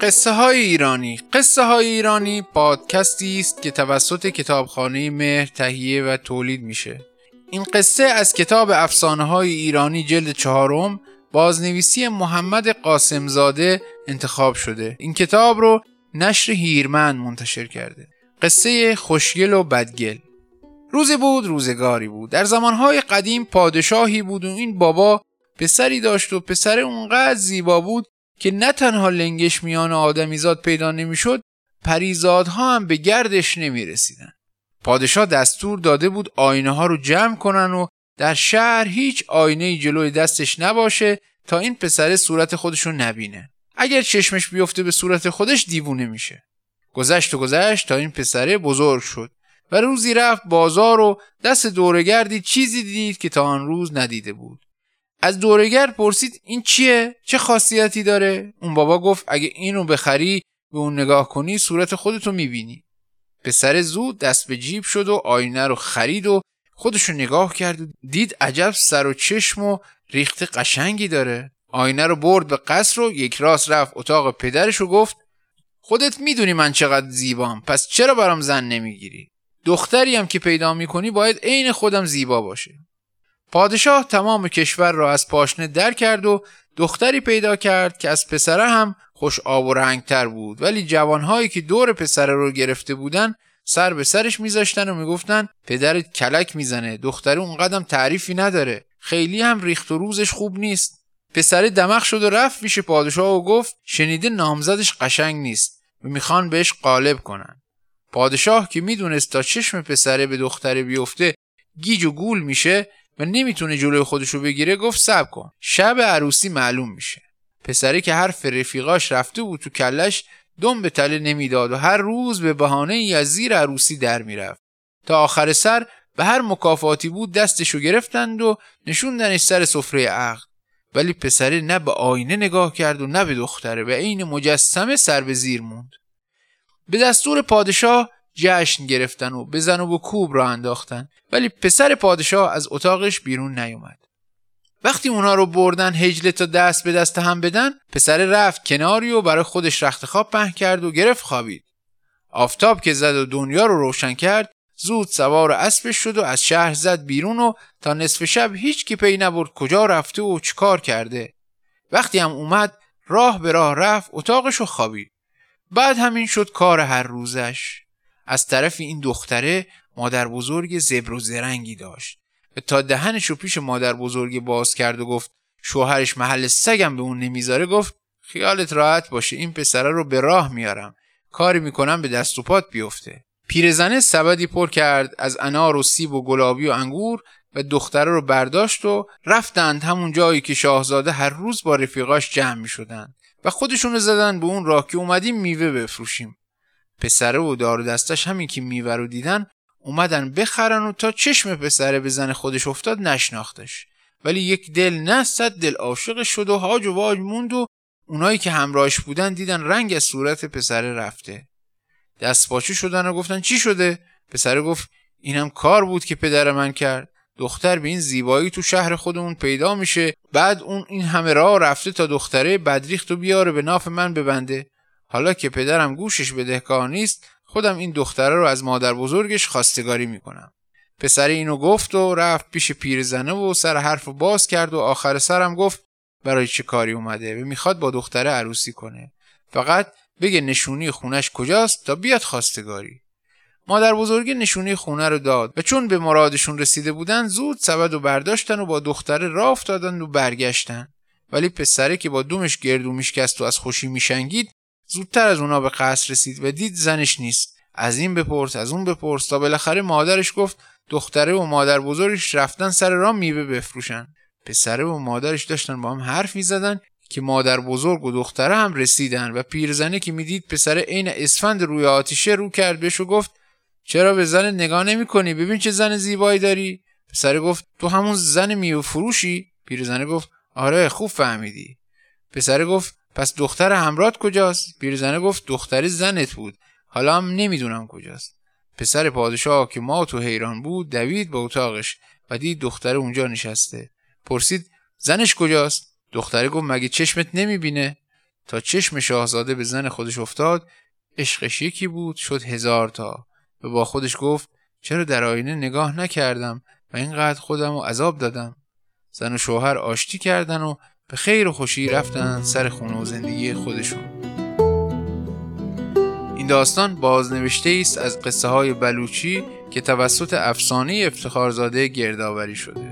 قصه های ایرانی. قصه های ایرانی پادکستی است که توسط کتابخانه مهر تهیه و تولید میشه. این قصه از کتاب افسانه های ایرانی جلد چهارم بازنویسی محمد قاسمزاده انتخاب شده. این کتاب رو نشر هیرمن منتشر کرده. قصه خوشگل و بدگل. روزی بود روزگاری بود. در زمانهای قدیم پادشاهی بود و این بابا پسری داشت و پسر اونقدر زیبا بود که نه تنها لنگش میان آدمیزاد پیدا نمی‌شد پریزادها هم به گردش نمی رسیدن. پادشاه دستور داده بود آینه ها رو جمع کنن و در شهر هیچ آینه جلوی دستش نباشه تا این پسر صورت خودش رو نبینه. اگر چشمش بیفته به صورت خودش دیوونه میشه. گذشت و گذشت تا این پسره بزرگ شد و روزی رفت بازار و دست دورگردی چیزی دید که تا آن روز ندیده بود. از دورگر پرسید این چیه؟ چه خاصیتی داره؟ اون بابا گفت اگه اینو بخری به اون نگاه کنی صورت خودتو می‌بینی. پسر زود دست به جیب شد و آینه رو خرید و خودشو نگاه کرد و دید عجب سر و چشم و ریخت قشنگی داره. آینه رو برد به قصر و یک راست رفت اتاق پدرش و گفت خودت می‌دونی من چقدر زیبام پس چرا برام زن نمی‌گیری؟ دختری که پیدا می‌کنی باید عین خودم زیبا باشه. پادشاه تمام کشور را از پاشنه در کرد و دختری پیدا کرد که از پسره هم خوش آب و رنگتر بود. ولی جوانهایی که دور پسره رو گرفته بودن سر به سرش میذاشتن و می‌گفتن پدرت کلک می‌زنه دختره اون قدم تعریفی نداره. خیلی هم ریخت و روزش خوب نیست. پسره دمخ شد و رفت پیش پادشاه و گفت شنیده نامزدش قشنگ نیست. و می‌خوان بهش قالب کنن. پادشاه که می‌دونست تا چشم پسره به دختره بیفته گیج و گول میشه و نمی‌تونه جلوی خودشو بگیره گفت سب کن. شب عروسی معلوم میشه. پسری که حرف رفیقاش رفته بود تو کلش دم به تله نمی‌داد و هر روز به بهانه ای از زیر عروسی در می‌رفت. تا آخر سر به هر مکافاتی بود دستشو گرفتند و نشوندنش سر سفره عقد ولی پسره نه به آینه نگاه کرد و نه به دختره و عین مجسمه سر به زیر موند. به دستور پادشاه جشن گرفتن و بزن و کوب را انداختن. ولی پسر پادشاه از اتاقش بیرون نیومد. وقتی اونا رو بردن هجله تا دست به دست هم بدن پسر رفت کناری و برای خودش رخت خواب پهن کرد و گرفت خوابید. آفتاب که زد و دنیا رو روشن کرد زود سوار اسبش شد و از شهر زد بیرون و تا نصف شب هیچ کی پی نبرد کجا رفته و چیکار کرده. وقتی هم اومد راه به راه رفت اتاقش رو خوابید. بعد همین شد کار هر روزش. از طرف این دختره مادر بزرگ زبر و زرنگی داشت. تا دهنش رو پیش مادر بزرگ باز کرد و گفت شوهرش محل سگم به اون نمی‌ذاره؟ گفت خیالت راحت باشه این پسره رو به راه میارم. کاری می‌کنم به دست و پات بیفته. پیرزنه سبدی پر کرد از انار و سیب و گلابی و انگور و دختره رو برداشت و رفتند همون جایی که شاهزاده هر روز با رفیقاش جمع می شدن و خودشون رو زدن به اون راه که اومدیم میوه بفروشیم. پسره و دار دستش همین که میوه رو دیدن اومدن بخرن و تا چشم پسره به زن خودش افتاد نشناختش. ولی یک دل نستد دل عاشق شد و هاج و واج موند و اونایی که همراهش بودن دیدن رنگ از صورت پسره رفته. دست پاچه شدن و گفتن چی شده؟ پسره گفت اینم کار بود که پدر من کرد. دختر به این زیبایی تو شهر خودمون پیدا میشه بعد اون این همه راه رفته تا دختره بدریخت و بیاره به ناف من ببنده. حالا که پدرم گوشش بدهکار نیست خودم این دختره رو از مادر بزرگش خواستگاری می‌کنم. پسر اینو گفت و رفت پیش پیرزنه و سر حرف باز کرد و آخر سرم گفت برای چه کاری اومده؟ و می‌خواد با دختره عروسی کنه. فقط بگه نشونی خونش کجاست تا بیاد خواستگاری. مادر بزرگ نشونی خونه رو داد و چون به مرادشون رسیده بودن زود سبد و برداشتن و با دختره راه افتادن و برگشتن. ولی پسره که با دومش گردو میشکست و از خوشی میشنگید زودتر از اونا به قصر رسید و دید زنش نیست. از این بپرس از اون بپرس تا بالاخره مادرش گفت دختره و مادر بزرگش رفتن سر راه میوه بفروشن. پسره و مادرش داشتن با هم حرف می‌زدن که مادر بزرگ و دختره هم رسیدن و پیرزنه که می‌دید پسر عین اسفند روی آتیشه رو کرد بهش و گفت چرا به زن نگاه نمی کنی ببین چه زن زیبایی داری. پسره گفت تو همون زن میوه فروشی؟ پیرزنه گفت آره خوب فهمیدی. پسره گفت پس دختر همرات کجاست؟ پیرزنه گفت دختری زنت بود. حالا هم نمی‌دونم کجاست. پسر پادشاه که ما تو حیران بود دوید به اتاقش و دید دختر اونجا نشسته. پرسید زنش کجاست؟ دختره گفت مگه چشمت نمی‌بینه؟ تا چشم شاهزاده به زن خودش افتاد عشقش یکی بود شد هزار تا. و با خودش گفت چرا در آینه نگاه نکردم و اینقدر خودم رو عذاب دادم؟ زن و شوهر آشتی کردن و به خیر و خوشی رفتن سر خونه و زندگی خودشون. این داستان بازنوشته است از قصه های بلوچی که توسط افسانه افتخارزاده گردآوری شده.